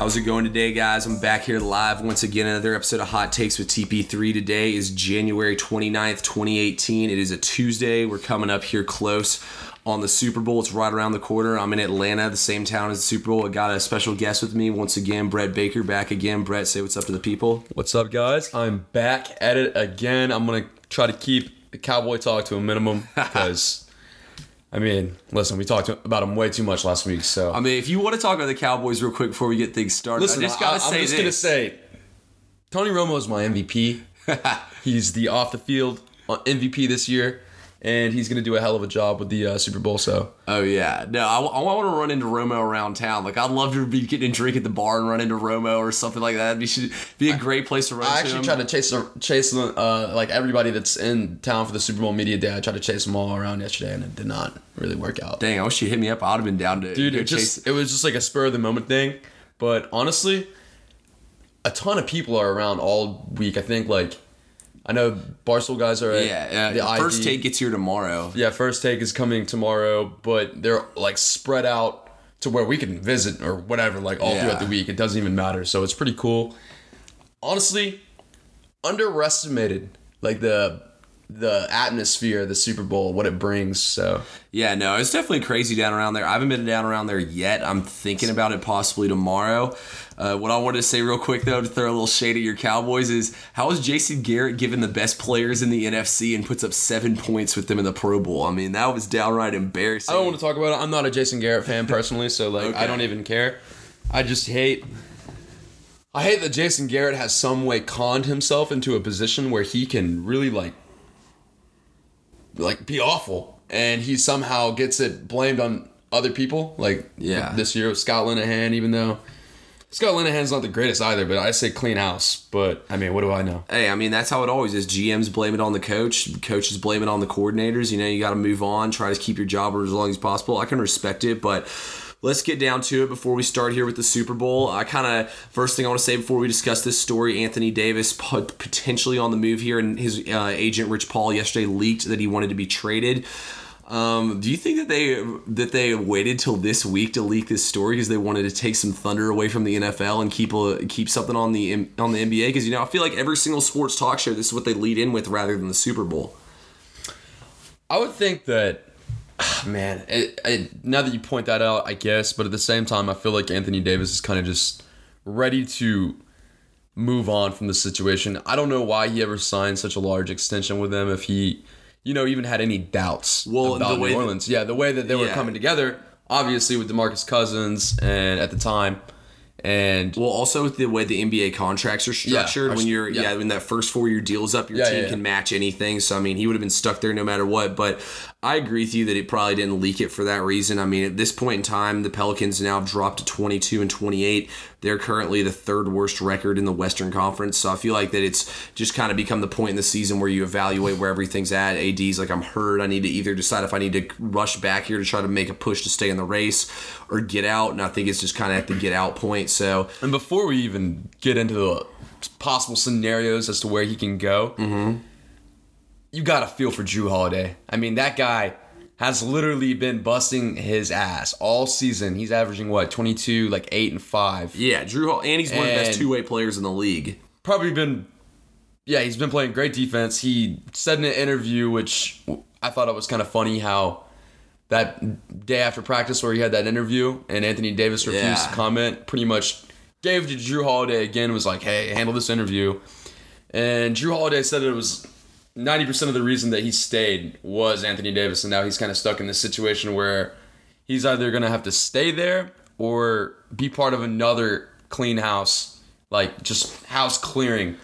How's it going today, guys? I'm back here live once again. Another episode of Hot Takes with TP3. Today is January 29th, 2018. It is a Tuesday. We're coming up here close on the Super Bowl. It's right around the corner. I'm in Atlanta, the same town as the Super Bowl. I got a special guest with me once again, Brett Baker, back again. Brett, say what's up to the people. What's up, guys? I'm back at it again. I'm gonna try to keep the cowboy talk to a minimum because, I mean, listen, we talked about him way too much last week. So I mean, if you want to talk about the Cowboys real quick before we get things started, listen, I just gotta I, say am just this. gonna say, Tony Romo is my MVP. he's the off the field uh, MVP this year, and he's gonna do a hell of a job with the uh, Super Bowl. So Oh yeah, no, I, I want to run into Romo around town. Like I'd love to be getting a drink at the bar and run into Romo or something like that. It'd be, should be a great place to run. I to actually him. tried to chase chase uh, like everybody that's in town for the Super Bowl media day. I tried to chase them all around yesterday, and it did not really work out. Dang, I wish you hit me up. I'd have been down to dude it just chase- it was just like a spur of the moment thing but honestly a ton of people are around all week i think like i know barstool guys are Yeah, the uh, first ID. take gets here tomorrow. yeah first take is coming tomorrow but they're like spread out to where we can visit or whatever like all Yeah. throughout the week it doesn't even matter so it's pretty cool honestly underestimated like the the atmosphere the super bowl what it brings so Yeah, no, it's definitely crazy down around there. I haven't been down around there yet. I'm thinking about it possibly tomorrow. Uh, what I wanted to say real quick though, to throw a little shade at your Cowboys, is how is Jason Garrett given the best players in the NFC and puts up seven points with them in the Pro Bowl? I mean, that was downright embarrassing. I don't want to talk about it. I'm not a Jason Garrett fan personally, so like Okay. I don't even care. I just hate I hate that Jason Garrett has some way conned himself into a position where he can really like like be awful and he somehow gets it blamed on other people. Like Yeah. this year with Scott Linehan, even though Scott Linehan's not the greatest either, but I say clean house. But I mean, what do I know? Hey, I mean that's how it always is. GMs blame it on the coach, coaches blame it on the coordinators. You know, you got to move on, try to keep your job as long as possible. I can respect it, but let's get down to it before we start here with the Super Bowl. I kind of first thing I want to say before we discuss this story: Anthony Davis pot- potentially on the move here, and his uh, agent Rich Paul yesterday leaked that he wanted to be traded. Um, do you think that they that they waited till this week to leak this story because they wanted to take some thunder away from the NFL and keep a, keep something on the on the NBA? Because you know I feel like every single sports talk show this is what they lead in with rather than the Super Bowl. I would think that, man, it, it, now that you point that out, I guess, but at the same time, I feel like Anthony Davis is kind of just ready to move on from the situation. I don't know why he ever signed such a large extension with them if he, you know, even had any doubts Well, about New that- Orleans. yeah, the way that they were coming together, obviously with DeMarcus Cousins and at the time, and Well, also with the way the NBA contracts are structured, are- when you're yeah. yeah. when that first four year deal is up, your Yeah, team yeah, yeah. can match anything. So I mean, he would have been stuck there no matter what. But I agree with you that it probably didn't leak it for that reason. I mean, at this point in time, the Pelicans now have dropped to 22 and 28. They're currently the third worst record in the Western Conference. So I feel like that it's just kind of become the point in the season where you evaluate where everything's at. AD's like, I'm hurt. I need to either decide if I need to rush back here to try to make a push to stay in the race or get out. And I think it's just kind of at the get out point. So And before we even get into the possible scenarios as to where he can go, mm-hmm. You got to feel for Jrue Holiday. I mean, that guy has literally been busting his ass all season. He's averaging what, 22, like 8 and 5. Yeah, Drew Hall, and he's one of the best two way players in the league. Probably been Yeah, he's been playing great defense. He said in an interview which I thought it was kind of funny how that day after practice where he had that interview and Anthony Davis refused Yeah. to comment, pretty much gave to Jrue Holiday again, was like, hey, handle this interview. And Jrue Holiday said it was 90% of the reason that he stayed was Anthony Davis. And now he's kind of stuck in this situation where he's either going to have to stay there or be part of another clean house, like just house clearing.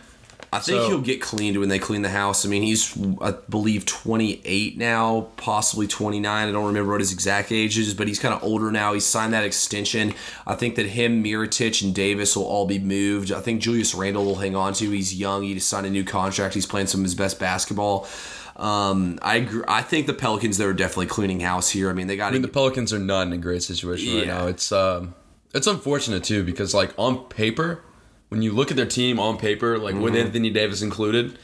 I think So- he'll get cleaned when they clean the house. I mean, he's, I believe, 28 now, possibly 29. I don't remember what his exact age is, but he's kind of older now. He signed that extension. I think that him, Mirotic, and Davis will all be moved. I think Julius Randle will hang on to. He's young. He just signed a new contract. He's playing some of his best basketball. Um, I agree. I think the Pelicans, they're definitely cleaning house here. I mean, they got I mean, the Pelicans are not in a great situation right now. It's um, it's unfortunate too because like on paper, when you look at their team on paper, like with mm-hmm. Anthony Davis included,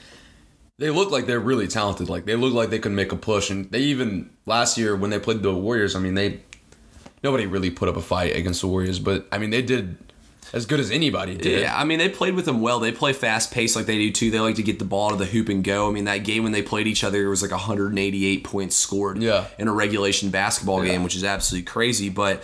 they look like they're really talented. Like they look like they could make a push, and they even last year when they played the Warriors, I mean they nobody really put up a fight against the Warriors, but I mean they did as good as anybody did. Yeah, I mean they played with them well. They play fast paced like they do too. They like to get the ball to the hoop and go. I mean that game when they played each other, it was like 188 points scored. Yeah. in a regulation basketball game, which is absolutely crazy. But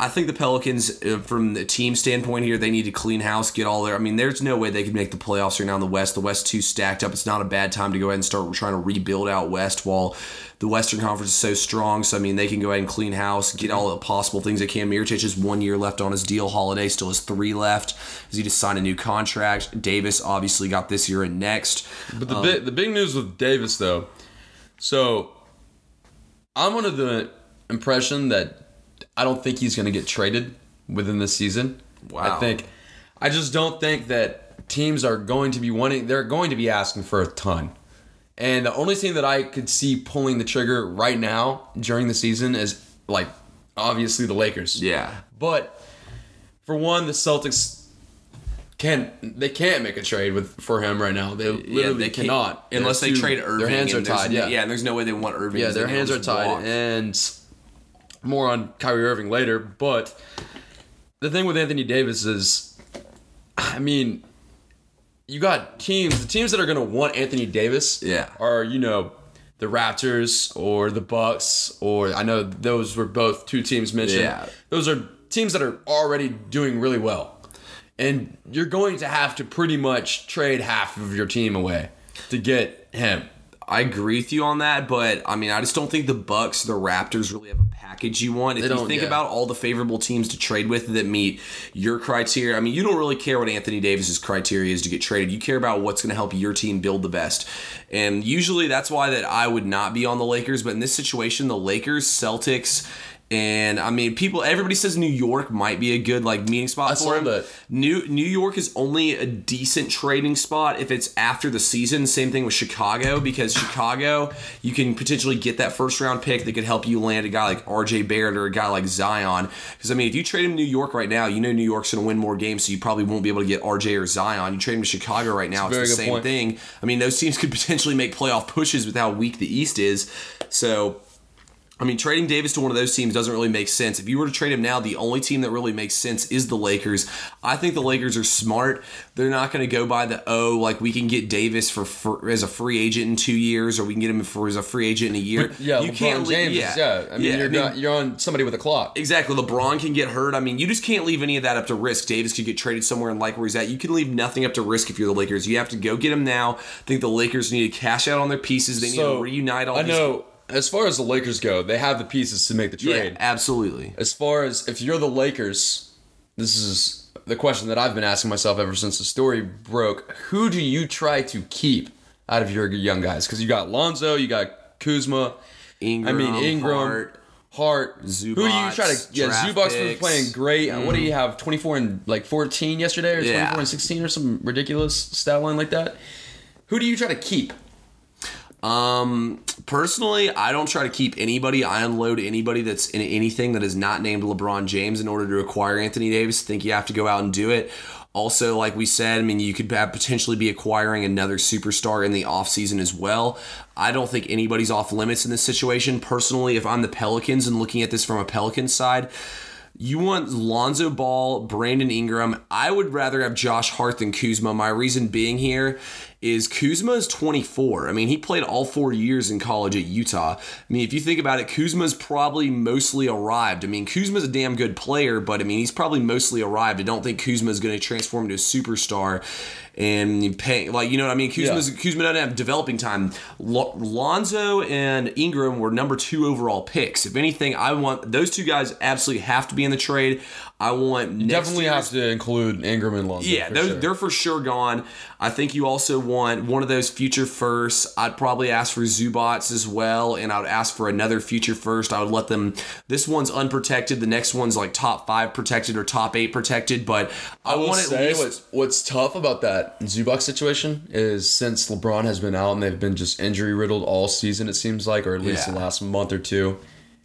I think the Pelicans, uh, from the team standpoint here, they need to clean house, get all their. I mean, there's no way they could make the playoffs right now in the West. The West too stacked up. It's not a bad time to go ahead and start trying to rebuild out West while the Western Conference is so strong. So I mean, they can go ahead and clean house, get all the possible things. They can. Mirotic has one year left on his deal. Holiday still has three left. As he just signed a new contract. Davis obviously got this year and next. But the big the big news with Davis though, so I'm under the impression that I don't think he's going to get traded within this season. Wow. I think I just don't think that teams are going to be wanting. They're going to be asking for a ton. And the only team that I could see pulling the trigger right now during the season is like obviously the Lakers. Yeah. But for one, the Celtics can't they can't make a trade with for him right now. They literally they cannot unless they trade Irving. Their hands are tied. Yeah, yeah, and there's no way they want Irving. Yeah, their hands are tied. walk. And more on Kyrie Irving later. But the thing with Anthony Davis is, I mean, you got teams. The teams that are going to want Anthony Davis, Yeah. are you know the Raptors or the Bucks or I know those were both two teams mentioned. Yeah. Those are teams that are already doing really well. And you're going to have to pretty much trade half of your team away to get him. I agree with you on that, but I mean, I just don't think the Bucks, the Raptors, really have a package you want. If you think yeah. about all the favorable teams to trade with that meet your criteria, I mean, you don't really care what Anthony Davis's criteria is to get traded. You care about what's going to help your team build the best, and usually that's why that I would not be on the Lakers. But in this situation, the Lakers, Celtics. And I mean, people. Everybody says New York might be a good like meeting spot I for him. that. New New York is only a decent trading spot if it's after the season. Same thing with Chicago because Chicago you can potentially get that first round pick that could help you land a guy like R.J. Barrett or a guy like Zion. Because I mean, if you trade him to New York right now, you know New York's going to win more games, so you probably won't be able to get R.J. or Zion. You trade him to Chicago right now, That's it's the same point. thing. I mean, those teams could potentially make playoff pushes with how weak the East is. So. I mean, trading Davis to one of those teams doesn't really make sense. If you were to trade him now, the only team that really makes sense is the Lakers. I think the Lakers are smart. They're not going to go by the oh, like we can get Davis for, for as a free agent in two years, or we can get him for as a free agent in a year. Yeah, you LeBron leave- James. Yeah, yeah. I mean, Yeah, you're I mean, not, you're on somebody with a clock. Exactly. LeBron can get hurt. I mean, you just can't leave any of that up to risk. Davis could get traded somewhere and like where he's at. You can leave nothing up to risk if you're the Lakers. You have to go get him now. I think the Lakers need to cash out on their pieces. They need to reunite all I these. know. As far as the Lakers go, they have the pieces to make the Yeah, trade. absolutely. As far as if you're the Lakers, this is the question that I've been asking myself ever since the story broke. Who do you try to keep out of your young guys? Because you got Lonzo, you got Kuzma. Ingram, I mean Ingram, Hart. Hart. Who do you try to? Yeah, Zubac's been. Mm-hmm. playing great. What do you have? 24 and like 14 yesterday, or 24 Yeah. and 16, or some ridiculous stat line like that. Who do you try to keep? Um, personally, I don't try to keep anybody. I unload anybody that's in anything that is not named LeBron James in order to acquire Anthony Davis. I think you have to go out and do it. Also, like we said, I mean, you could potentially be acquiring another superstar in the offseason as well. I don't think anybody's off limits in this situation. Personally, if I'm the Pelicans and looking at this from a Pelicans side, you want Lonzo Ball, Brandon Ingram. I would rather have Josh Hart than Kuzma. My reason being here is Kuzma is 24. I mean, he played all four years in college at Utah. I mean, if you think about it, Kuzma's probably mostly arrived. I mean, Kuzma's a damn good player, but I mean, he's probably mostly arrived. I don't think Kuzma's going to transform into a superstar and pay like you know what I mean. Kuzma's Kuzma doesn't have developing time. Lo- Lonzo and Ingram were number two overall picks. If anything, I want those two guys absolutely have to be in the trade. I want next Definitely have to include Ingram and Lonzo. yeah, those, sure. they're for sure gone. I think you also want one of those future firsts. I'd probably ask for Zubac as well, and I would ask for another future first. I would let them. This one's unprotected. The next one's like top five protected or top eight protected. But I, I will want at say least. what's, what's tough about that Zubac situation is since LeBron has been out and they've been just injury riddled all season, it seems like, or at least Yeah. the last month or two.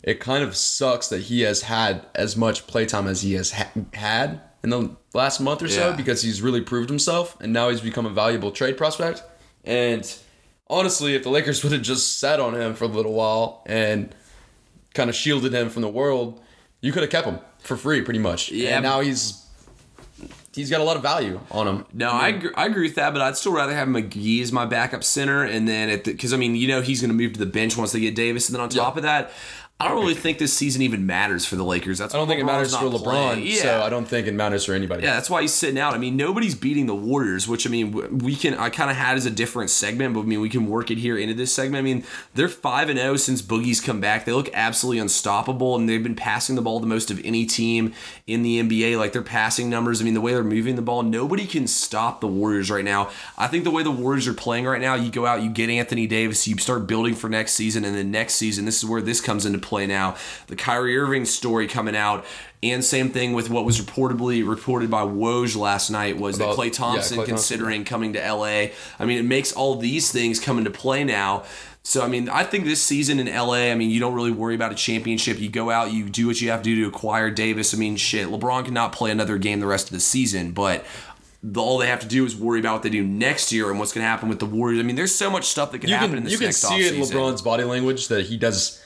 It kind of sucks that he has had as much playtime as he has ha- had in the last month or so Yeah. because he's really proved himself and now he's become a valuable trade prospect. And honestly, if the Lakers would have just sat on him for a little while and kind of shielded him from the world, you could have kept him for free pretty much. Yeah. And now he's he's got a lot of value on him. No, I agree, I agree with that, but I'd still rather have McGee as my backup center, and then at because I mean, you know, he's going to move to the bench once they get Davis, and then on top Yeah. of that, I don't really think this season even matters for the Lakers. That's I don't think it matters for LeBron, Playing. so I don't think it matters for anybody. Yeah, that's why he's sitting out. I mean, nobody's beating the Warriors, which I mean, we can. I kind of had as a different segment, but I mean, we can work it here into this segment. I mean, they're five and zero since Boogie's come back. They look absolutely unstoppable, and they've been passing the ball the most of any team in the NBA. Like their passing numbers. I mean, the way they're moving the ball, nobody can stop the Warriors right now. I think the way the Warriors are playing right now, you go out, you get Anthony Davis, you start building for next season, and then next season, this is where this comes into play now. The Kyrie Irving story coming out. And same thing with what was reportedly reported by Woj last night was About- that Klay yeah, Thompson Klay Thompson. considering coming to LA. I mean, it makes all these things come into play now. So I mean, I think this season in LA, I mean, you don't really worry about a championship. You go out, you do what you have to do to acquire Davis. I mean, shit, LeBron cannot play another game the rest of the season, but the, all they have to do is worry about what they do next year and what's going to happen with the Warriors. I mean, there's so much stuff that can you happen can in this you can next see it in. LeBron's body language that he does.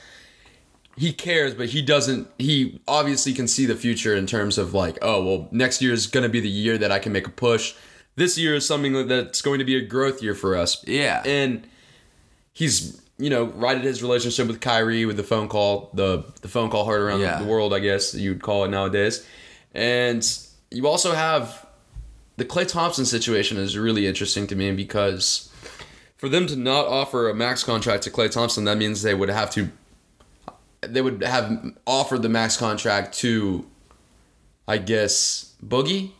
He cares, but he doesn't. He obviously can see the future in terms of like, oh well, next year is going to be the year that I can make a push. This year is something that's going to be a growth year for us. Yeah. and he's you know righted his relationship with Kyrie with the phone call, the the phone call heard around Yeah. the world, I guess you would call it nowadays. And you also have the Klay Thompson situation is really interesting to me because for them to not offer a max contract to Klay Thompson, that means they would have to they would have offered the max contract to I guess Boogie.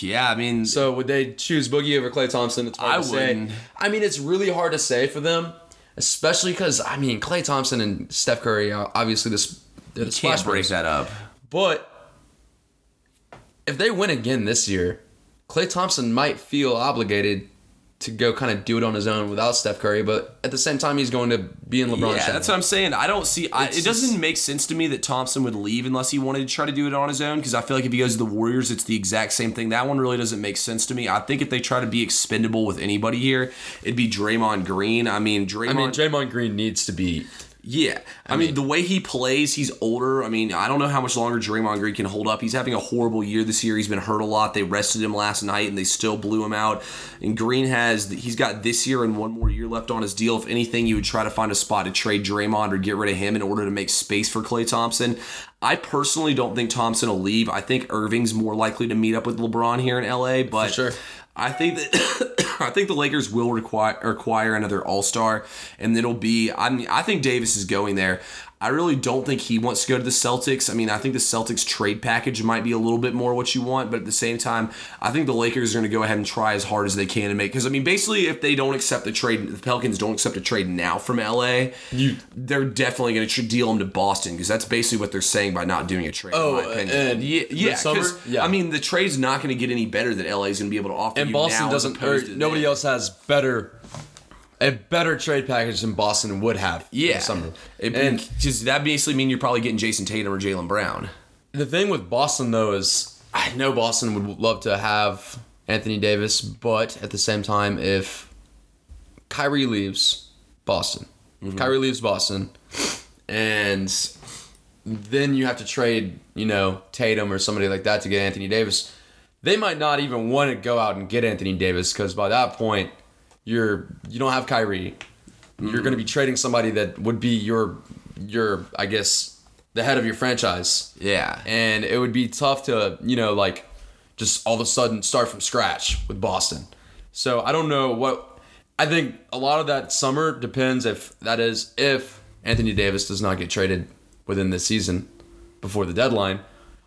Yeah, I mean, So would they choose Boogie over Klay Thompson? It's hard I to say. wouldn't. I mean, it's really hard to say for them, especially because I mean, Klay Thompson and Steph Curry, uh, obviously this the can't break that up. But if they win again this year, Klay Thompson might feel obligated to go kind of do it on his own without Steph Curry. But at the same time, he's going to be in LeBron's Yeah, shadow. that's what I'm saying. I don't see. I, it doesn't just- make sense to me that Thompson would leave unless he wanted to try to do it on his own. Because I feel like if he goes to the Warriors, it's the exact same thing. That one really doesn't make sense to me. I think if they try to be expendable with anybody here, it'd be Draymond Green. I mean, Draymond. I mean, Draymond Green needs to be. Yeah, I, mean, the way he plays, he's older. I mean, I don't know how much longer Draymond Green can hold up. He's having a horrible year this year. He's been hurt a lot. They rested him last night, and they still blew him out. And Green has he's got this year and one more year left on his deal. If anything, you would try to find a spot to trade Draymond or get rid of him in order to make space for Clay Thompson. I personally don't think Thompson will leave. I think Irving's more likely to meet up with LeBron here in LA, but sure. I think that I think the Lakers will require acquire another All Star, and it'll be. I mean, I think Davis is going there. I really don't think he wants to go to the Celtics. I mean, I think the Celtics trade package might be a little bit more what you want, but at the same time, I think the Lakers are going to go ahead and try as hard as they can to make. Because I mean, basically, if they don't accept the trade, the Pelicans don't accept a trade now from LA, You- they're definitely going to deal him to Boston because that's basically what they're saying by not doing a trade. Oh, opinion. Uh, and yeah, yeah, summer? Yeah. I mean, the trade's not going to get any better that LA is going to be able to offer. And you Boston now doesn't. Nobody then. else has better. A better trade package than Boston would have. in the Yeah, summer. It, and just that basically mean you're probably getting Jayson Tatum or Jaylen Brown. The thing with Boston though is I know Boston would love to have Anthony Davis, but at the same time, if Kyrie leaves Boston, if mm-hmm. Kyrie leaves Boston, and then you have to trade, you know, Tatum or somebody like that to get Anthony Davis, they might not even want to go out and get Anthony Davis because by that point, you're you don't have Kyrie. You're going to be trading somebody that would be your your I guess the head of your franchise Yeah, and it would be tough to you know like just all of a sudden start from scratch with Boston. So I don't know what I think a lot of that summer depends if that is if Anthony Davis does not get traded within this season before the deadline.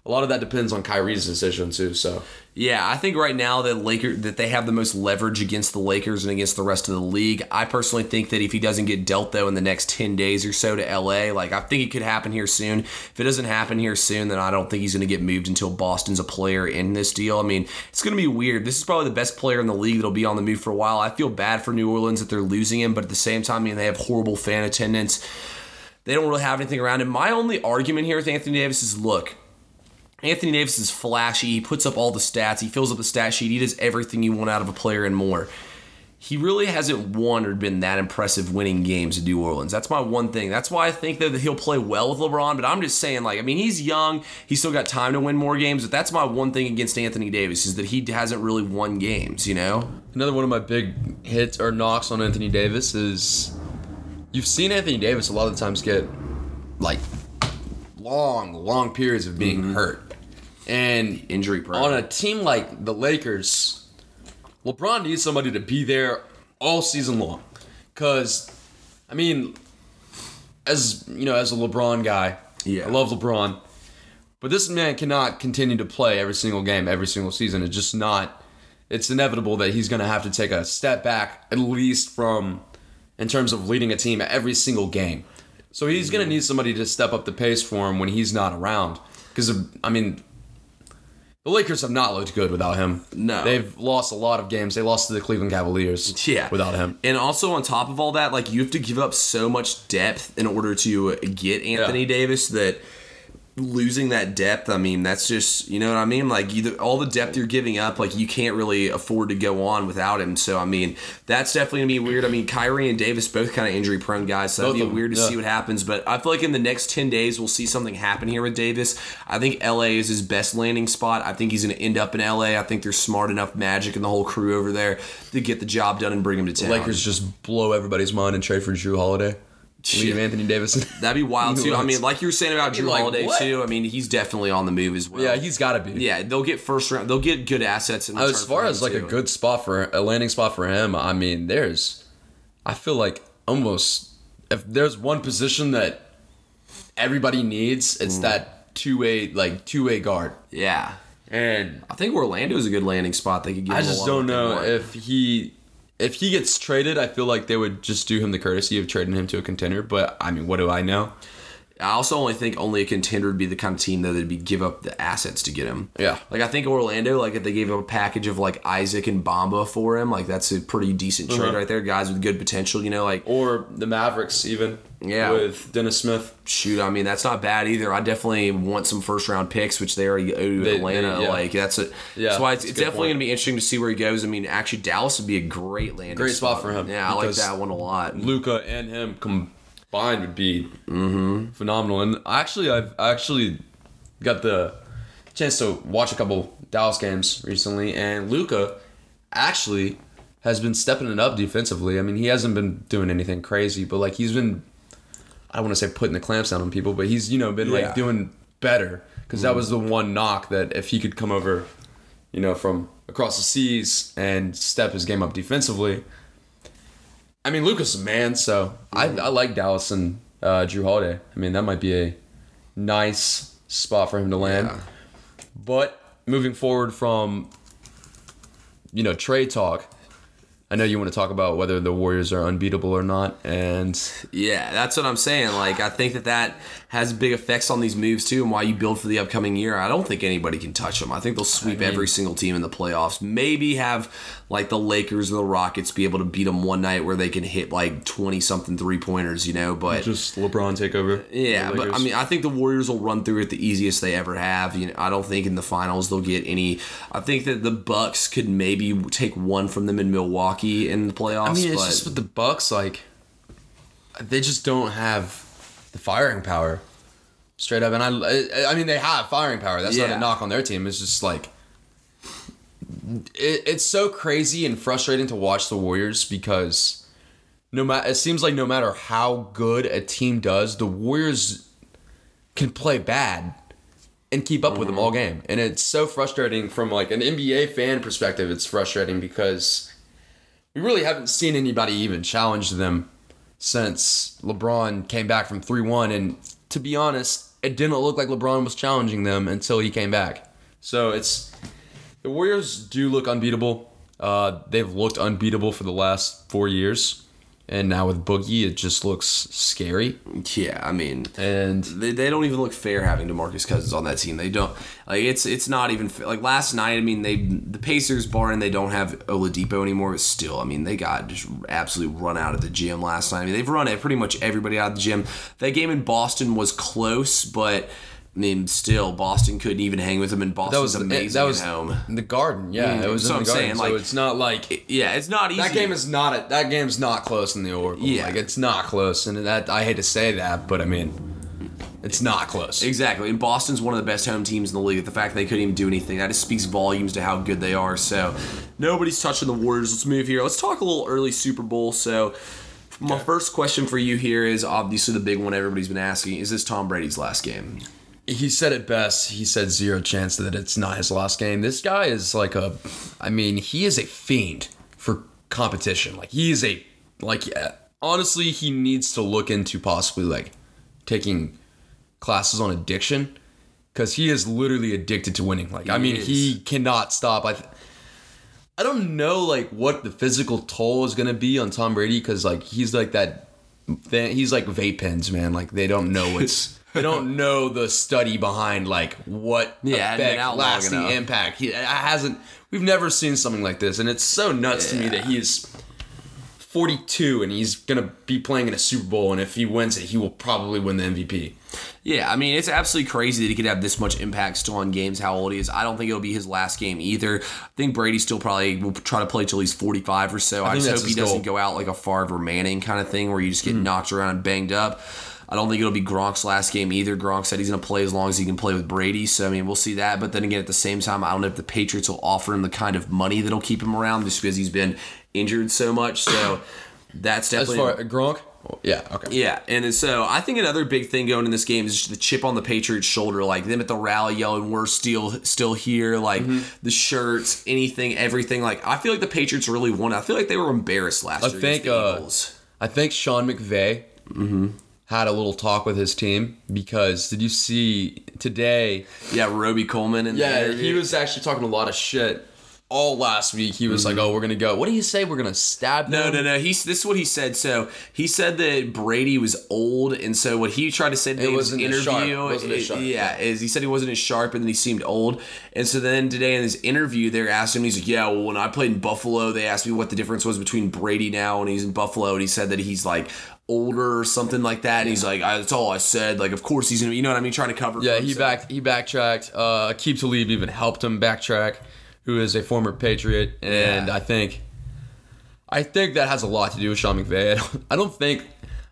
A lot of that depends on Kyrie's decision too. So yeah. I think right now that Laker that they have the most leverage against the Lakers and against the rest of the league. I personally think that if he doesn't get dealt though in the next ten days or so to LA, like I think it could happen here soon. If it doesn't happen here soon, then I don't think he's going to get moved until Boston's a player in this deal. I mean, it's going to be weird. This is probably the best player in the league that'll be on the move for a while. I feel bad for New Orleans that they're losing him, but at the same time, I mean, they have horrible fan attendance. They don't really have anything around him. My only argument here with Anthony Davis is look, Anthony Davis is flashy. He puts up all the stats. He fills up the stat sheet. He does everything you want out of a player and more. he really hasn't won or been that impressive winning games in New Orleans. That's my one thing. That's why I think that he'll play well with LeBron. But I'm just saying, like, I mean, he's young. He's still got time to win more games. But that's my one thing against Anthony Davis is that he hasn't really won games. You know? Another one of my big hits or knocks on Anthony Davis is you've seen Anthony Davis a lot of the times get like long, long periods of being Mm-hmm. hurt. And Injury prone. on a team like the Lakers, LeBron needs somebody to be there all season long. Cause I mean, as you know, as a LeBron guy, Yeah. I love LeBron. But this man cannot continue to play every single game, every single season. It's just not. It's inevitable that he's going to have to take a step back, at least from, in terms of leading a team every single game. So he's going to mm-hmm. need somebody to step up the pace for him when he's not around. Because I mean, the Lakers have not looked good without him. No. they've lost a lot of games. They lost to the Cleveland Cavaliers. Yeah. without him. And also on top of all that, like you have to give up so much depth in order to get Anthony Yeah. Davis that losing that depth, I mean, that's just you know what I mean? Like you all the depth you're giving up, like you can't really afford to go on without him. So I mean, that's definitely gonna be weird. I mean, Kyrie and Davis both kind of injury prone guys, so that'd be weird to yeah. see what happens. But I feel like in the next ten days we'll see something happen here with Davis. I think LA is his best landing spot. I think he's gonna end up in LA. I think there's smart enough magic and the whole crew over there to get the job done and bring him to town. Lakers just blow everybody's mind and trade for Jrue Holiday. Leave Anthony Davis. That'd be wild too. I mean, like you were saying about Jrue like, Holiday what? too. I mean, he's definitely on the move as well. yeah, he's got to be. yeah. They'll get first round. They'll get good assets. In As far as like a good spot for a landing spot for him, I mean, there's, I feel like almost if there's one position that everybody needs, it's Mm. that two way like two way guard. yeah. And I think Orlando's a good landing spot. They could give. I just don't know if he if he gets traded. I feel like they would just do him the courtesy of trading him to a contender. But I mean, what do I know? I also only think only a contender would be the kind of team that they'd be give up the assets to get him. Yeah. Like I think Orlando, like if they gave up a package of like Isaac and Bamba for him, like that's a pretty decent trade Uh-huh. right there. Guys with good potential, you know, like Or the Mavericks even. Yeah. With Dennis Smith. shoot, I mean that's not bad either. I definitely want some first round picks, which they already owe They- Atlanta. they- yeah. Like that's it. Yeah, that's why it's, it's definitely gonna be interesting to see where he goes. I mean, actually Dallas would be a great landing Great spot for him, Yeah, I like that one a lot. Luka and him combined would be mm-hmm. phenomenal. And actually, I've actually got the chance to watch a couple Dallas games recently, and Luka actually has been stepping it up defensively. I mean, he hasn't been doing anything crazy, but like he's been, I don't want to say putting the clamps down on people, but he's you know been Yeah. like doing better because that mm-hmm. was the one knock that if he could come over, you know, from across the seas and step his game up defensively. I mean, Luka's a man, so I, I like Dallas and uh, Jrue Holiday. I mean, that might be a nice spot for him to land. Yeah. But moving forward from, you know, trade talk, I know you want to talk about whether the Warriors are unbeatable or not, and Yeah, that's what I'm saying. Like, I think that that has big effects on these moves too, and why you build for the upcoming year. I don't think anybody can touch them. I think they'll sweep every single team in the playoffs. Maybe have like the Lakers or the Rockets be able to beat them one night where they can hit like 20 something three pointers, you know. But just LeBron take over. yeah, but I mean, I think the Warriors will run through it the easiest they ever have. You know, I don't think in the finals they'll get any. I think that the Bucks could maybe take one from them in Milwaukee in the playoffs. I mean, it's just with the Bucks, like they just don't have the firing power, straight up. And I, I mean, they have firing power. That's not a knock on their team. It's just like it, it's so crazy and frustrating to watch the Warriors because no matter it seems like no matter how good a team does, the Warriors can play bad and keep up with them mm-hmm. all game. And it's so frustrating from like an NBA fan perspective. It's frustrating because we really haven't seen anybody even challenge them since LeBron came back from 3-1 and to be honest, it didn't look like LeBron was challenging them until he came back. So it's the Warriors do look unbeatable. Uh, they've looked unbeatable for the last 4 years. And now with Boogie, it just looks scary. yeah, I mean, And they, they don't even look fair having Demarcus Cousins on that team. They don't like it's it's not even fa- like last night. I mean, they the Pacers barring they don't have Oladipo anymore, but still, I mean, they got just absolutely run out of the gym last night. I mean, they've run it pretty much everybody out of the gym. That game in Boston was close, but. I mean, still Boston couldn't even hang with them, and Boston's That was the, amazing that was at home. the Garden. Yeah, Mm, it was so in I'm the Garden. saying, so like- it's not like Yeah, it's not easy. that game is not a, that game's not close in the Oracle. Yeah. like it's not close, and that I hate to say that, but I mean, it's not close. Exactly. And Boston's one of the best home teams in the league. The fact they couldn't even do anything, that just speaks volumes to how good they are. So nobody's touching the Warriors. Let's move here. Let's talk a little early Super Bowl. So my first question for you here is obviously the big one everybody's been asking. Is this Tom Brady's last game? He said it best. He said zero chance that it's not his last game. This guy is like a, I mean, he is a fiend for competition. Like he is a, like yeah, honestly, he needs to look into possibly like taking classes on addiction because he is literally addicted to winning. Like I mean, is. he cannot stop. I. Th- I don't know like what the physical toll is gonna be on Tom Brady because like he's like that. He's like vape pens, man. Like they don't know what's they don't know the study behind like what Yeah, effect, lasting enough. impact. He hasn't. We've never seen something like this, and it's so nuts to me that he's 42 and he's gonna be playing in a Super Bowl, and if he wins it, he will probably win the MVP. Yeah, I mean, it's absolutely crazy that he could have this much impact still on games, how old he is. I don't think it'll be his last game either. I think Brady still probably will try to play till he's 45 or so. I, think just hope he doesn't goal. go out like a Favre Manning kind of thing where you just get hmm. knocked around and banged up. I don't think it'll be Gronk's last game either. Gronk said he's going to play as long as he can play with Brady. So, I mean, we'll see that. But then again, at the same time, I don't know if the Patriots will offer him the kind of money that'll keep him around just because he's been injured so much. So, that's As definitely. far Gronk, yeah, okay. Yeah, and then so I think another big thing going in this game is just the chip on the Patriots' shoulder, like them at the rally yelling, "We're still still here!" Like Mm-hmm. the shirts, anything, everything. Like I feel like the Patriots really won. I feel like they were embarrassed last I year. think, the uh, I think Sean McVay Mm-hmm. Had a little talk with his team because did you see today? yeah, Robey-Coleman and Yeah, he was actually talking a lot of shit all last week. He was like, "Oh, we're gonna go. What do you say? We're gonna stab Mm-hmm. No, them?" no, no. He's this is what he said. So he said that Brady was old, and so what he tried to say today in his wasn't as interview, sharp. Wasn't it- sharp. yeah, is he said he wasn't as sharp, and then he seemed old. And so then today in his interview, they're asking him. He's like, "Yeah, well, when I played in Buffalo, they asked me what the difference was between Brady now and he's in Buffalo, and he said that he's like." older or something like that and he's like I, that's all i said like of course he's gonna you know what i mean trying to cover Yeah, he back he backtracked. Uh, Aqib Talib even helped him backtrack, who is a former Patriot, and Yeah. I think, I think that has a lot to do with Sean McVay. I don't, I don't think,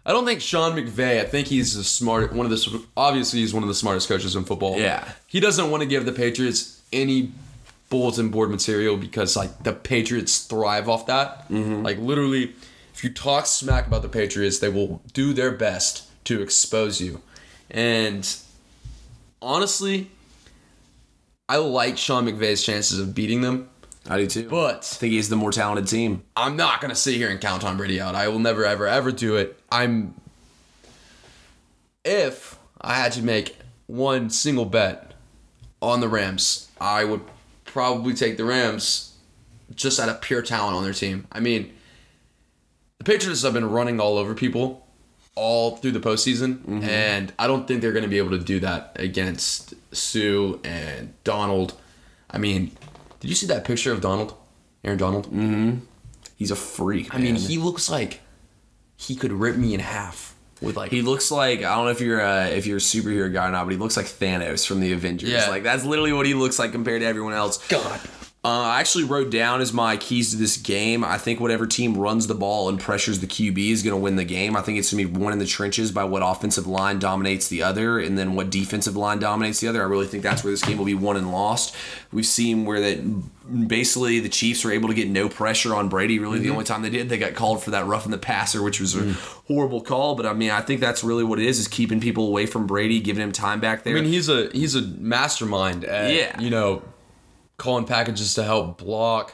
I don't think Sean McVay. I think he's the smart one of the obviously he's one of the smartest coaches in football. Yeah. he doesn't want to give the Patriots any bulletin board material because like the Patriots thrive off that. Mm-hmm. Like literally, if you talk smack about the Patriots, they will do their best to expose you. And honestly, I like Sean McVay's chances of beating them, i do too But i think he's the more talented team I'm not gonna sit here and count Tom Brady out. I will never, ever, ever do it. I'm. If I had to make one single bet on the Rams, I would probably take the Rams just out of pure talent on their team. I mean, the Patriots have been running all over people all through the postseason, mm-hmm. and I don't think they're going to be able to do that against Suh and Donald. I mean, did you see that picture of Donald, Aaron Donald? Mm-hmm. He's a freak I mean, he looks like he could rip me in half with like. He looks like I don't know if you're a, if you're a superhero guy or not, but he looks like Thanos from the Avengers. Yeah. Like that's literally what he looks like compared to everyone else. God. Uh, I actually wrote down as my keys to this game. I think whatever team runs the ball and pressures the QB is going to win the game. I think it's going to be one in the trenches by what offensive line dominates the other, and then what defensive line dominates the other. I really think that's where this game will be won and lost. We've seen where that basically the Chiefs were able to get no pressure on Brady. Really, Mm-hmm. the only time they did, they got called for that roughing the passer, which was a horrible call. But I mean, I think that's really what it is: is keeping people away from Brady, giving him time back there. I mean, he's a he's a mastermind at Yeah. you know calling packages to help block.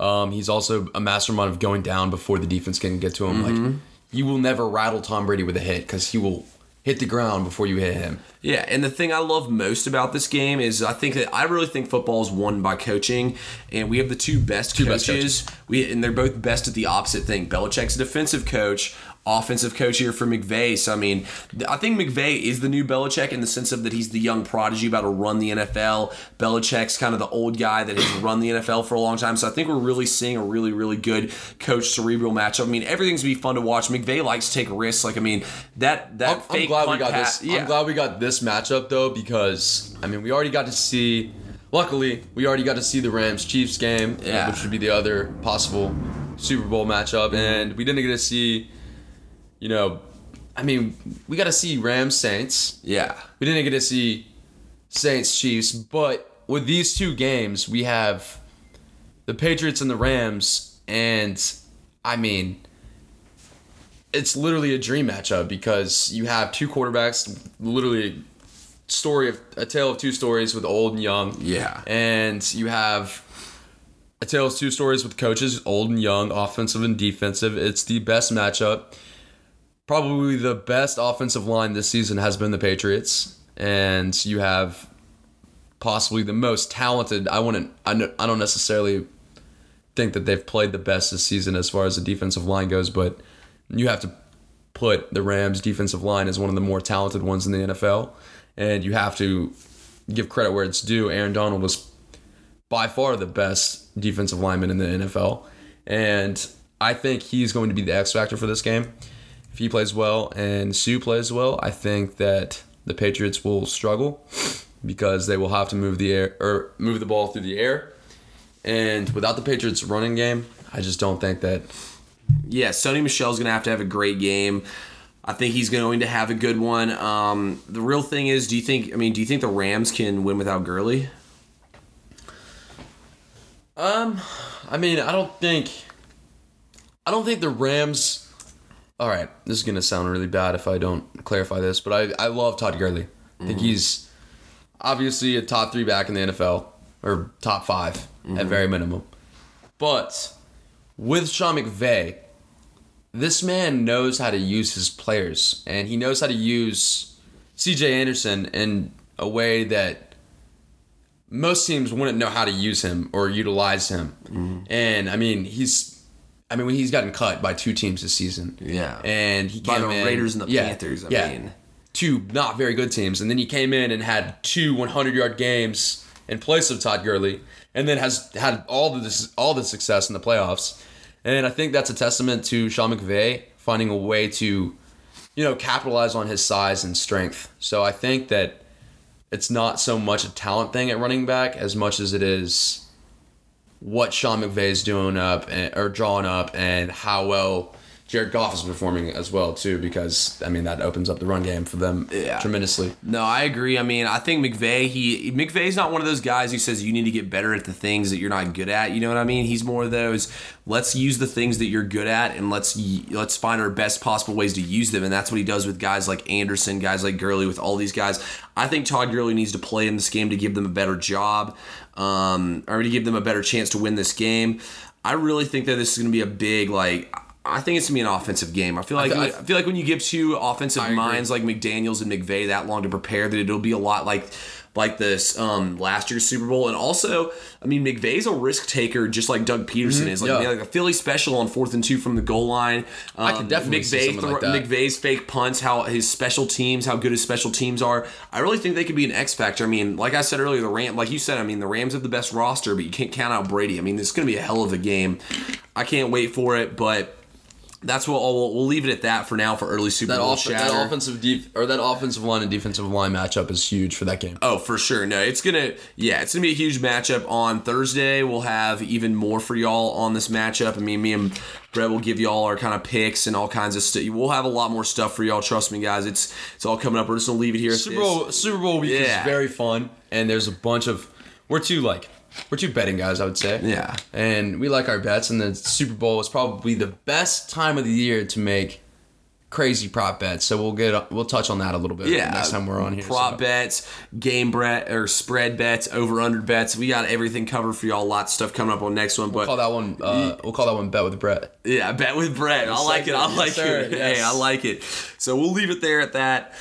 Um, he's also a mastermind of going down before the defense can get to him. Mm-hmm. Like you will never rattle Tom Brady with a hit because he will hit the ground before you hit him. Yeah, and the thing I love most about this game is I think that I really think football is won by coaching, and we have the two best Two best coaches. We and they're both best at the opposite thing. Belichick's a defensive coach. Offensive coach here for McVay. So I mean, I think McVay is the new Belichick in the sense of that he's the young prodigy about to run the NFL. Belichick's kind of the old guy that has run the NFL for a long time. So I think we're really seeing a really really good coach cerebral matchup. I mean, everything's gonna be fun to watch. McVay likes to take risks. Like I mean, that that I'm, I'm fake glad we got this. I'm glad we got this matchup though because I mean we already got to see. Luckily, we already got to see the Rams Chiefs game, Yeah. which would be the other possible Super Bowl matchup, and we didn't get to see. You know, I mean, we got to see Rams Saints. yeah. We didn't get to see Saints Chiefs, but with these two games, we have the Patriots and the Rams, and I mean, it's literally a dream matchup because you have two quarterbacks, literally story of a tale of two stories with old and young. Yeah. And you have a tale of two stories with coaches, old and young, offensive and defensive. It's the best matchup. Probably the best offensive line this season has been the Patriots, and you have possibly the most talented. I wouldn't. I don't necessarily think that they've played the best this season as far as the defensive line goes, but you have to put the Rams defensive line as one of the more talented ones in the NFL, and you have to give credit where it's due. Aaron Donald was by far the best defensive lineman in the NFL, and I think he's going to be the X factor for this game. If he plays well and Suh plays well, I think that the Patriots will struggle because they will have to move the air or move the ball through the air. And without the Patriots running game, I just don't think that Yeah, Sony Michel's going to have to have a great game. I think he's going to have a good one. Um, the real thing is, do you think? I mean, do you think the Rams can win without Gurley? Um, I mean, I don't think, I don't think the Rams. All right, this is gonna sound really bad if I don't clarify this, but I I love Todd Gurley. I think mm-hmm. he's obviously a top three back in the NFL or top 5 at mm-hmm. very minimum. But with Sean McVay, this man knows how to use his players, and he knows how to use C.J. Anderson in a way that most teams wouldn't know how to use him or utilize him. Mm-hmm. And I mean, he's, I mean, when he's gotten cut by two teams this season. Yeah. and he By came the in- Raiders and the yeah, Panthers, I yeah, mean. two not very good teams, and then he came in and had two 100 yard games in place of Todd Gurley, and then has had all the this, all the success in the playoffs. And I think that's a testament to Sean McVay finding a way to, you know, capitalize on his size and strength. So I think that it's not so much a talent thing at running back as much as it is what Sean McVay is doing up and, or drawing up and how well Jared Goff is performing as well too because I mean that opens up the run game for them Yeah. tremendously. No, I agree. I mean, I think McVay, he McVay's not one of those guys who says you need to get better at the things that you're not good at. You know what I mean? He's more of those let's use the things that you're good at and let's let's find our best possible ways to use them. And that's what he does with guys like Anderson, guys like Gurley, with all these guys. I think Todd Gurley needs to play in this game to give them a better job, um, or to give them a better chance to win this game. I really think that this is going to be a big like. I think it's gonna be an offensive game. I feel like I- I feel like when you give two offensive minds like McDaniels and McVay that long to prepare, that it'll be a lot like like this um, last year's Super Bowl. And also, I mean, McVay's a risk taker, just like Doug Pederson is. Like, Mm-hmm. yeah. like a Philly special on fourth and two from the goal line. Um, I could definitely see McVay something like that. McVay's fake punts, how his special teams, how good his special teams are. I really think they could be an X factor. I mean, like I said earlier, the Ram, like you said, I mean, the Rams have the best roster, but you can't count out Brady. I mean, it's going to be a hell of a game. I can't wait for it, but. That's what we'll, we'll leave it at that for now for early Super That, Bowl off- chatter. that offensive def- or that offensive line and defensive line matchup is huge for that game. Oh, for sure. No, it's gonna yeah, it's gonna be a huge matchup on Thursday. We'll have even more for y'all on this matchup. I mean, me and Brett will give y'all our kind of picks and all kinds of stuff. We'll have a lot more stuff for y'all. Trust me, guys. It's it's all coming up. We're just gonna leave it here. Super. Bowl Super Bowl week Yeah. is very fun, and there's a bunch of we're two like we're two betting guys, I would say. Yeah. and we like our bets, and the Super Bowl is probably the best time of the year to make crazy prop bets. So we'll get we'll touch on that a little bit Yeah, next time we're on here. Prop so. bets, game bet or spread bets, over under bets. We got everything covered for y'all. Lots of stuff coming up on next one. But we'll Call that one. Uh, we'll call that one bet with Brett. Yeah, bet with Brett. I like it. I like sir. it. Yes. Hey, I like it. So we'll leave it there at that.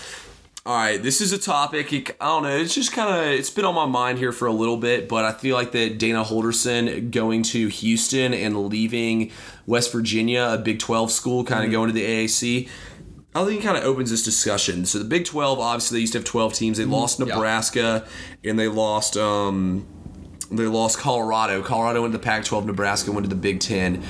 All right, this is a topic. I don't know. It's just kind of it's been on my mind here for a little bit, but I feel like that Dana Holgorsen going to Houston and leaving West Virginia, a Big Twelve school, kind of going to the AAC. I think it kind of opens this discussion. So the Big Twelve, obviously, they used to have twelve teams. They lost Nebraska and they lost um, they lost Colorado. Colorado went to the Pac-12. Nebraska went to the Big Ten.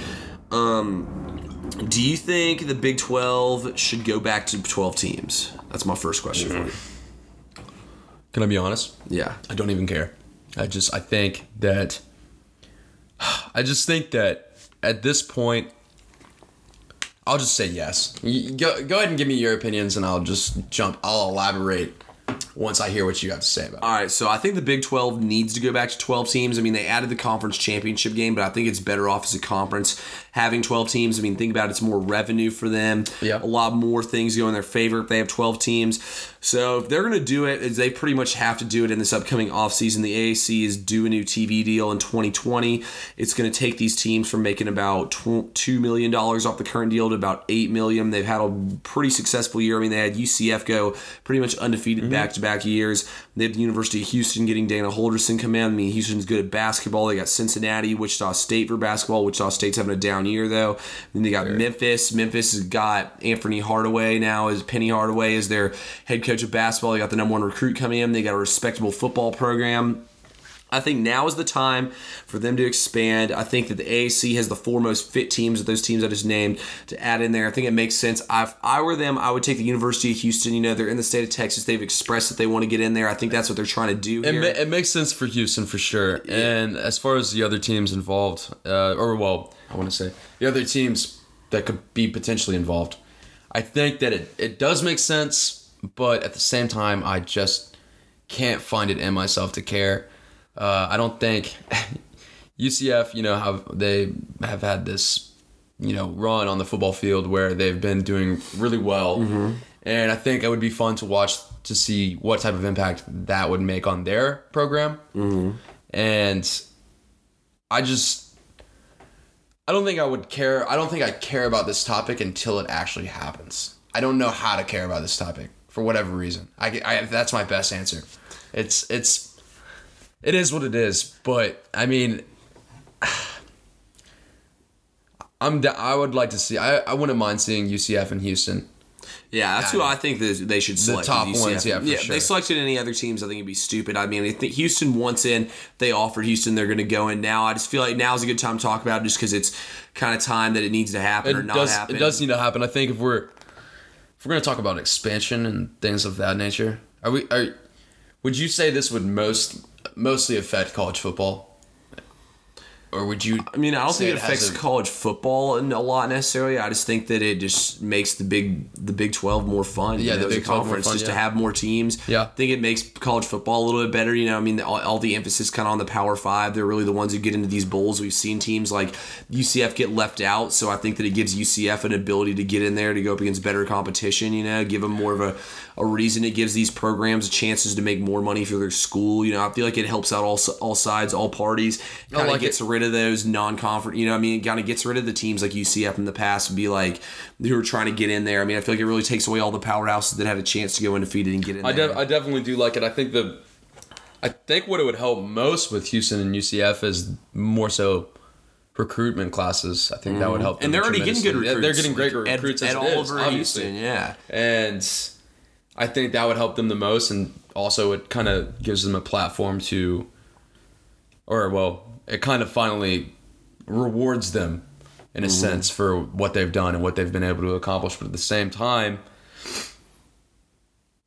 Um, do you think the Big 12 should go back to 12 teams? That's my first question for mm-hmm. you. Can I be honest? Yeah. I don't even care. I just I think that I just think that at this point I'll just say yes. You- Go, go ahead and give me your opinions and I'll just jump I'll elaborate once I hear what you have to say about it. All right, so I think the Big 12 needs to go back to 12 teams. I mean, they added the conference championship game, but I think it's better off as a conference having 12 teams. I mean, think about it, it's more revenue for them. Yeah. A lot more things go in their favor if they have 12 teams. So if they're going to do it, they pretty much have to do it in this upcoming offseason. The AAC is due a new TV deal in 2020. It's going to take these teams from making about $2 million off the current deal to about 8 million. They've had a pretty successful year. I mean, they had UCF go pretty much undefeated back to back years. They have the University of Houston getting Dana Holgorsen come in. I mean, Houston's good at basketball. They got Cincinnati, Wichita State for basketball. Wichita State's having a down year, though. Then they got Memphis. Memphis has got Anthony Hardaway now, as Penny Hardaway is their head coach of basketball. They got the number one recruit coming in. They got a respectable football program. I think now is the time for them to expand. I think that the AAC has the four most fit teams of those teams I just named to add in there. I think it makes sense. I, if I were them, I would take the University of Houston. You know, they're in the state of Texas. They've expressed that they want to get in there. I think that's what they're trying to do It, ma- it makes sense for Houston for sure. And as far as the other teams involved, uh, or well, I want to say. The other teams that could be potentially involved, I think that it, it does make sense, but at the same time, I just can't find it in myself to care. Uh, I don't think UCF, you know, have they have had this, you know, run on the football field where they've been doing really well, and I think it would be fun to watch to see what type of impact that would make on their program, and I just. I don't think I would care. I don't think I care about this topic until it actually happens. I don't know how to care about this topic for whatever reason. I, I that's my best answer. It's it's it is what it is. But I mean, I'm I would like to see. I, I wouldn't mind seeing UCF in Houston. Yeah, that's who I think they should select. The top ones, yeah, for If sure. they selected any other teams, I think it'd be stupid. I mean, I think Houston wants in. They offered Houston, they're going to go in now. I just feel like now's a good time to talk about it, just because it's kind of time that it needs to happen or It not does happen. it does need to happen. I think if we're if we're gonna talk about expansion and things of that nature, are we are would you say this would most mostly affect college football? Or would you I mean, I don't think it has affects a- college football in a lot necessarily. I just think that it just makes the big the Big Twelve more fun. Yeah, you the know, a Big conference fun, just to have more teams. Yeah. I think it makes college football a little bit better. You know, I mean, all, all the emphasis kind of on the Power Five. They're really the ones who get into these bowls. We've seen teams like UCF get left out, so I think that it gives UCF an ability to get in there to go up against better competition. You know, give them more of a a reason. It gives these programs chances to make more money for their school. You know, I feel like it helps out all all sides, all parties. Kind of like gets it. Rid of those non-conference. You know, I mean, it kind of gets rid of the teams like UCF in the past be like who are trying to get in there. I mean, I feel like it really takes away all the powerhouses that had a chance to go undefeated and get in I, there. I definitely do like it. I think the I think what it would help most with Houston and UCF is more so recruitment classes. I think that would help. Mm-hmm. and they're already getting good recruits. They're getting great Like, recruits Ed, as it is, Oliver, obviously. Houston, yeah. and I think that would help them the most, and also it kind of gives them a platform to, or well, it kind of finally rewards them in a mm-hmm. sense for what they've done and what they've been able to accomplish. But at the same time,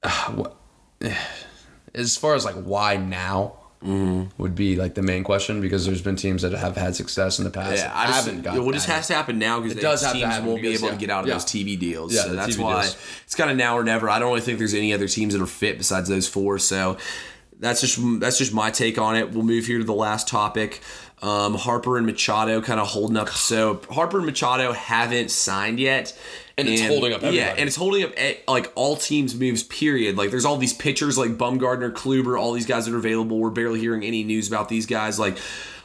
what, as far as like why now. Mm-hmm. Would be like the main question because there's been teams that have had success in the past. Yeah, I just, haven't got it well, just has to happen now because It does have to teams happen won't be able yeah, to get out of yeah. those TV deals. Yeah, so that's TV why deals. it's kind of now or never. I don't really think there's any other teams that are fit besides those four. So that's just that's just my take on it. We'll move here to the last topic. Um, Harper and Machado kind of holding up. So Harper and Machado haven't signed yet. And it's holding up Yeah, and it's holding up like all teams' moves. Period. Like there's all these pitchers like Bumgarner, Kluber, all these guys that are available. We're barely hearing any news about these guys. Like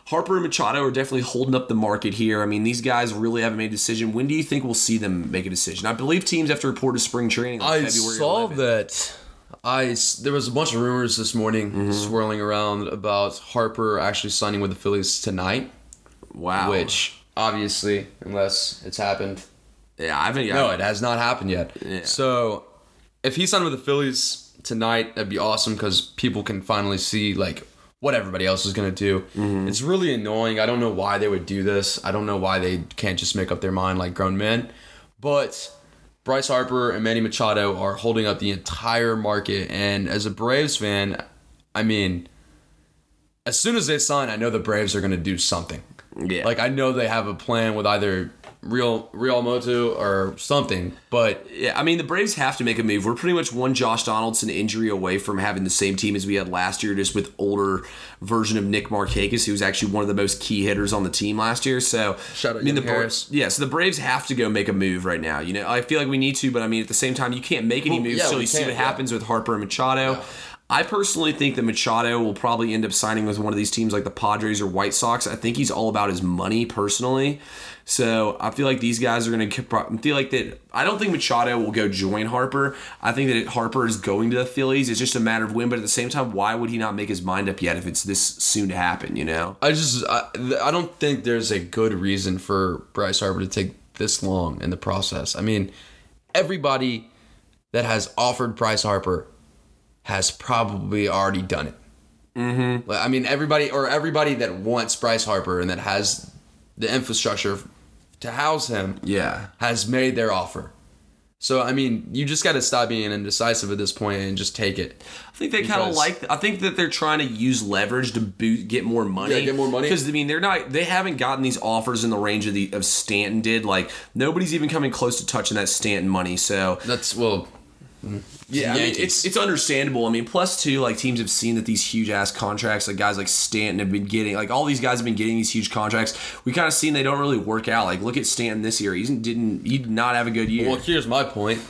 Harper and Machado are definitely holding up the market here. I mean, these guys really haven't made a decision. When do you think we'll see them make a decision? I believe teams have to report to spring training. Like I February saw 11th. that I there was a bunch of rumors this morning Mm-hmm. swirling around about Harper actually signing with the Phillies tonight, Wow. which obviously, unless it's happened, Yeah, I haven't. no, it has not happened yet. Yeah. So, if he signed with the Phillies tonight, that'd be awesome because people can finally see like what everybody else is gonna do. Mm-hmm. It's really annoying. I don't know why they would do this. I don't know why they can't just make up their mind like grown men. But Bryce Harper and Manny Machado are holding up the entire market. And as a Braves fan, I mean, as soon as they sign, I know the Braves are gonna do something. Yeah. Like I know they have a plan with either Real Realmuto or something, but Yeah, I mean the Braves have to make a move. We're pretty much one Josh Donaldson injury away from having the same team as we had last year, just with older version of Nick Markakis, who was actually one of the most key hitters on the team last year. So Shout out I mean the Young Bra- yeah, so the Braves have to go make a move right now. You know, I feel like we need to, but I mean at the same time you can't make any Well, moves yeah, until you see what yeah. happens with Harper and Machado. I personally think that Machado will probably end up signing with one of these teams like the Padres or White Sox. I think he's all about his money personally. So I feel like these guys are going to feel like that. I don't think Machado will go join Harper. I think that Harper is going to the Phillies. It's just a matter of when. But at the same time, why would he not make his mind up yet if it's this soon to happen? You know? I just I, I don't think there's a good reason for Bryce Harper to take this long in the process. I mean, everybody that has offered Bryce Harper has probably already done it. Mm-hmm. I mean, everybody or everybody that wants Bryce Harper and that has the infrastructure to house him Yeah. has made their offer. So I mean, you just got to stop being indecisive at this point and just take it. I think they kind of like. I think that they're trying to use leverage to boot, get more money. Yeah, get more money. Because I mean, they're not. They haven't gotten these offers in the range of the of Stanton did. Like nobody's even coming close to touching that Stanton money. So That's well, yeah, I mean, it's it's understandable. I mean, plus two, like teams have seen that these huge ass contracts, like guys like Stanton have been getting, like all these guys have been getting these huge contracts. We kind of seen they don't really work out. Like look at Stanton this year. He didn't. He did not have a good year. Well, here's my point.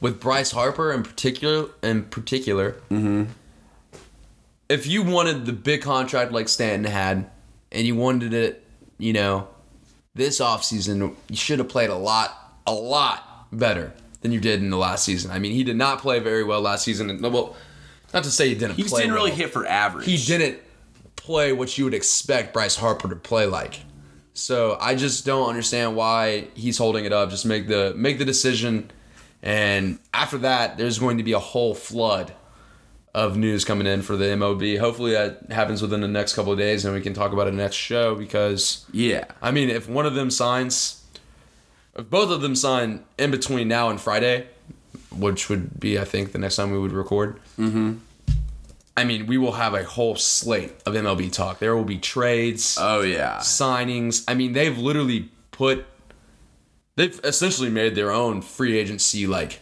With Bryce Harper in particular, in particular, mm-hmm. if you wanted the big contract like Stanton had, and you wanted it, you know, this offseason, you should have played a lot, a lot better than you did in the last season. I mean, he did not play very well last season. Well, not to say he didn't he just didn't really well. hit for average. He didn't play what you would expect Bryce Harper to play like. So I just don't understand why he's holding it up. Just make the make the decision, and after that, there's going to be a whole flood of news coming in for the MLB. Hopefully that happens within the next couple of days, and we can talk about it next show. Because Yeah. I mean, if one of them signs, if both of them sign in between now and Friday, which would be I think the next time we would record. I mean, we will have a whole slate of MLB talk. There will be trades, Oh yeah. signings. I mean, they've literally put, they've essentially made their own free agency like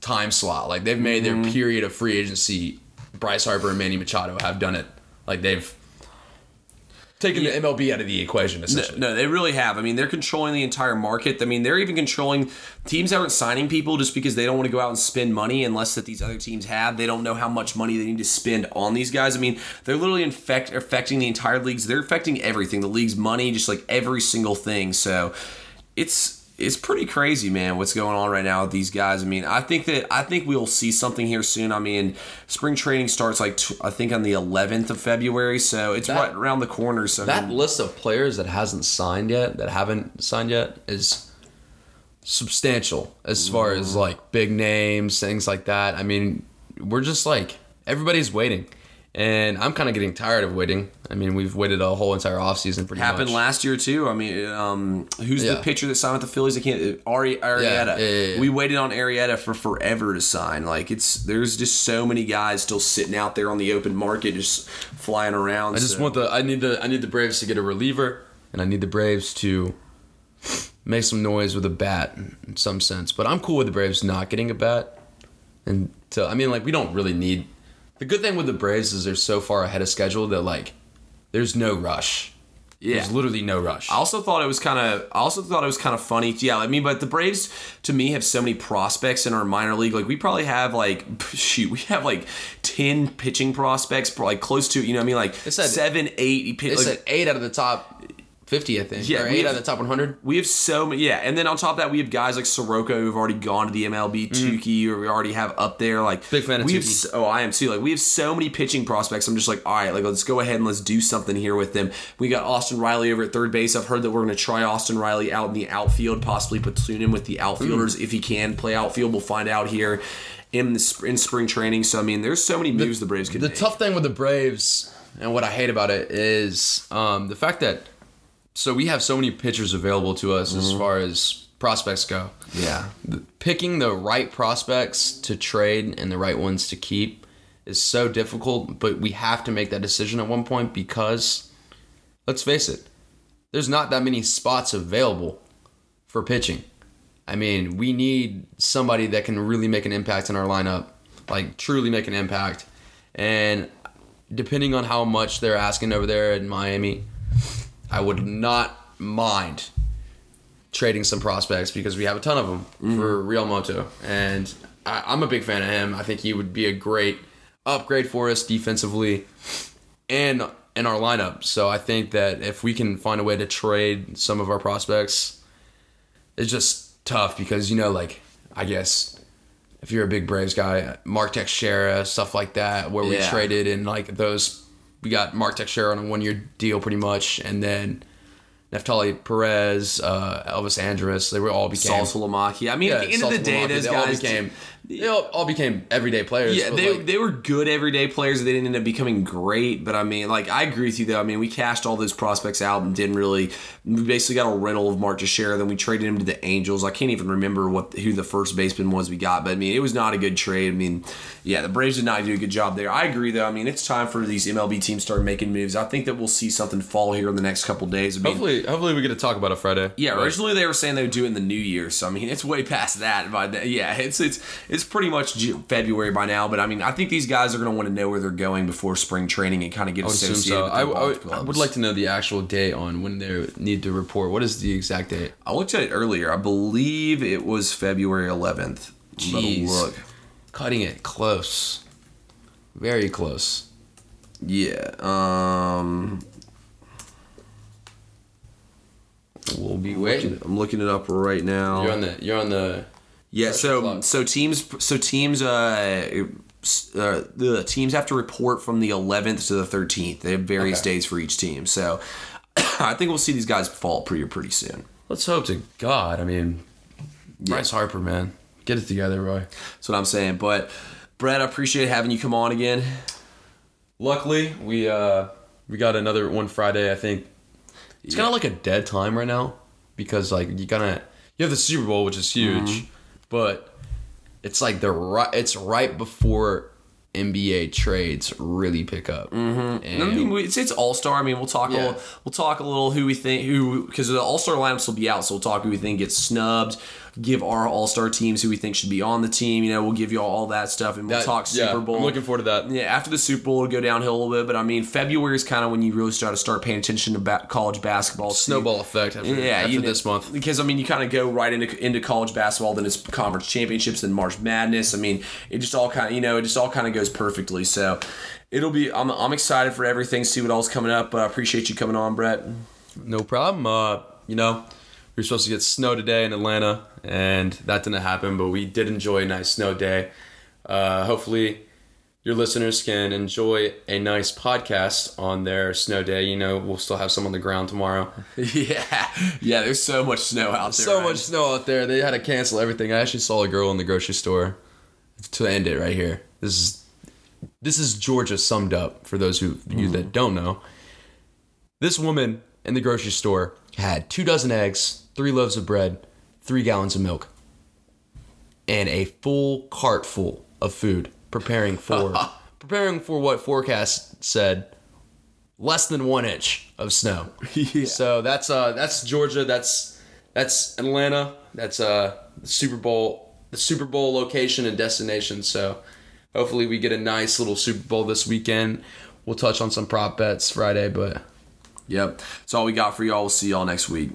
time slot. Like they've made Mm-hmm. their period of free agency. Bryce Harper and Manny Machado have done it. Like they've taken the MLB out of the equation. Essentially, No, they really have. I mean, they're controlling the entire market. I mean, they're even controlling teams aren't signing people just because they don't want to go out and spend money unless that these other teams have. They don't know how much money they need to spend on these guys. I mean, they're literally infect, affecting the entire leagues. They're affecting everything. The league's money, just like every single thing. So it's it's pretty crazy, man, what's going on right now with these guys. I mean, I think that I think we'll see something here soon. I mean, spring training starts like t- I think on the 11th of February, so it's That- right around the corner. So I that mean, list of players that hasn't signed yet, that haven't signed yet, is substantial as far as mm-hmm. like big names, things like that. I mean, we're just like everybody's waiting, and I'm kind of getting tired of waiting. I mean, we've waited a whole entire offseason pretty happened much. last year too. I mean, um, who's the pitcher that signed with the Phillies? I can't. Ari, Arrieta. yeah, yeah, yeah. We waited on Arrieta for forever to sign. Like it's there's just so many guys still sitting out there on the open market, just flying around. I just want the I need the I need the Braves to get a reliever, and I need the Braves to make some noise with a bat in some sense. But I'm cool with the Braves not getting a bat. And to, I mean, like we don't really need. The good thing with the Braves is they're so far ahead of schedule that like there's no rush. yeah. There's literally no rush. I also thought it was kind of. I also thought it was kind of funny. Yeah, I mean, but the Braves to me have so many prospects in our minor league. Like we probably have like shoot, we have like ten pitching prospects, like close to you know. what I mean, like said- seven, eight. they Like, said eight out of the top 50, I think. Yeah, or we eight have- out of the top 100. We have so many, yeah, and then on top of that, we have guys like Soroka who've already gone to the MLB, Touki, or we already have up there. Like Mm-hmm. Big fan of we have Touki. so- oh, I am too. Like we have so many pitching prospects. I'm just like, all right, like let's go ahead and let's do something here with them. We got Austin Riley over at third base. I've heard that we're going to try Austin Riley out in the outfield, possibly platoon him in with the outfielders if he can play outfield. We'll find out here in the in spring training. So I mean, there's so many moves the, Braves can The make. tough thing with the Braves and what I hate about it is um, the fact that so we have so many pitchers available to us Mm-hmm. as far as prospects go. yeah, Picking the right prospects to trade and the right ones to keep is so difficult, but we have to make that decision at one point because let's face it, there's not that many spots available for pitching. I mean, we need somebody that can really make an impact in our lineup, like truly make an impact. And depending on how much they're asking over there in Miami, I would not mind trading some prospects because we have a ton of them mm-hmm. for Realmuto. And I, I'm a big fan of him. I think he would be a great upgrade for us defensively and in our lineup. So I think that if we can find a way to trade some of our prospects, it's just tough because you know, like I guess if you're a big Braves guy, Mark Teixeira, stuff like that, where we Yeah. traded and like those, we got Mark Teixeira on a one year deal pretty much, and then Neftali Perez, uh, Elvis Andrus, they were all became. Saul Salamaki. I mean, yeah, at the end of the day, Lamaki, those guys became. They all, all became everyday players. Yeah, they, like, they were good everyday players. They didn't end up becoming great, but I mean, like I agree with you though. I mean, we cashed all those prospects out and didn't really. We basically got a rental of Mark Teixeira. Then we traded him to the Angels. I can't even remember what who the first baseman was we got, but I mean, it was not a good trade. I mean, yeah, the Braves did not do a good job there. I agree though. I mean, it's time for these MLB teams to start making moves. I think that we'll see something fall here in the next couple days. I mean, hopefully, hopefully we get to talk about it Friday. yeah, originally they were saying they would do it in the new year, so I mean it's way past that. But yeah, it's it's it's pretty much February by now. But I mean, I think these guys are going to want to know where they're going before spring training and kind of get I would assume associated so. with I, I would- I would like to know the actual date on when they need to report. What is the exact date? I looked at it earlier. I believe it was February 11th. Let Jeez. look. Cutting it close, very close. Yeah. Um. We'll be waiting. I'm looking it up right now. You're on the. You're on the. Yeah, so so teams so teams uh, uh the teams have to report from the 11th to the 13th. They have various Okay. days for each team. So I think we'll see these guys fall pretty pretty soon. Let's hope to God. I mean, Bryce Harper, man, get it together, Roy. That's what I'm saying. But Brett, I appreciate having you come on again. Luckily, we uh we got another one Friday. I think it's kind of like a dead time right now because like you kind of you have the Super Bowl, which is huge, but it's like the right it's right before NBA trades really pick up. Mm-hmm. I mean, it's, it's All Star. I mean, we'll talk a Yeah. little. We'll talk a little who we think who because the All Star lineups will be out. So we'll talk who we think gets snubbed. Give our All Star teams who we think should be on the team. You know, we'll give you all, all that stuff, and we'll That- talk yeah, Super Bowl. I'm looking forward to that. Yeah, after the Super Bowl, it'll go downhill a little bit, but I mean, February is kind of when you really start to start paying attention to ba- college basketball. Snowball effect after, yeah, after you know, this month. because I mean, you kind of go right into into college basketball, then it's conference championships, then March Madness. I mean, it just all kind of you know, it just all kind of goes perfectly. So it'll be. I'm I'm excited for everything. See what all's coming up. But I appreciate you coming on, Brett. No problem. Uh, you know, we were supposed to get snow today in Atlanta, and that didn't happen, but we did enjoy a nice snow day. Uh, hopefully, your listeners can enjoy a nice podcast on their snow day. You know, we'll still have some on the ground tomorrow. yeah, yeah. There's so much snow out there. so right? much snow out there. They had to cancel everything. I actually saw a girl in the grocery store to end it right here. This is this is Georgia summed up for those who you that don't know. This woman in the grocery store had two dozen eggs, three loaves of bread, three gallons of milk, and a full cart full of food, preparing for preparing for what forecast said less than one inch of snow. Yeah. So that's uh that's Georgia. That's that's Atlanta. That's uh the Super Bowl the Super Bowl location and destination. So hopefully we get a nice little Super Bowl this weekend. We'll touch on some prop bets Friday, but Yep. That's all we got for y'all. We'll see y'all next week.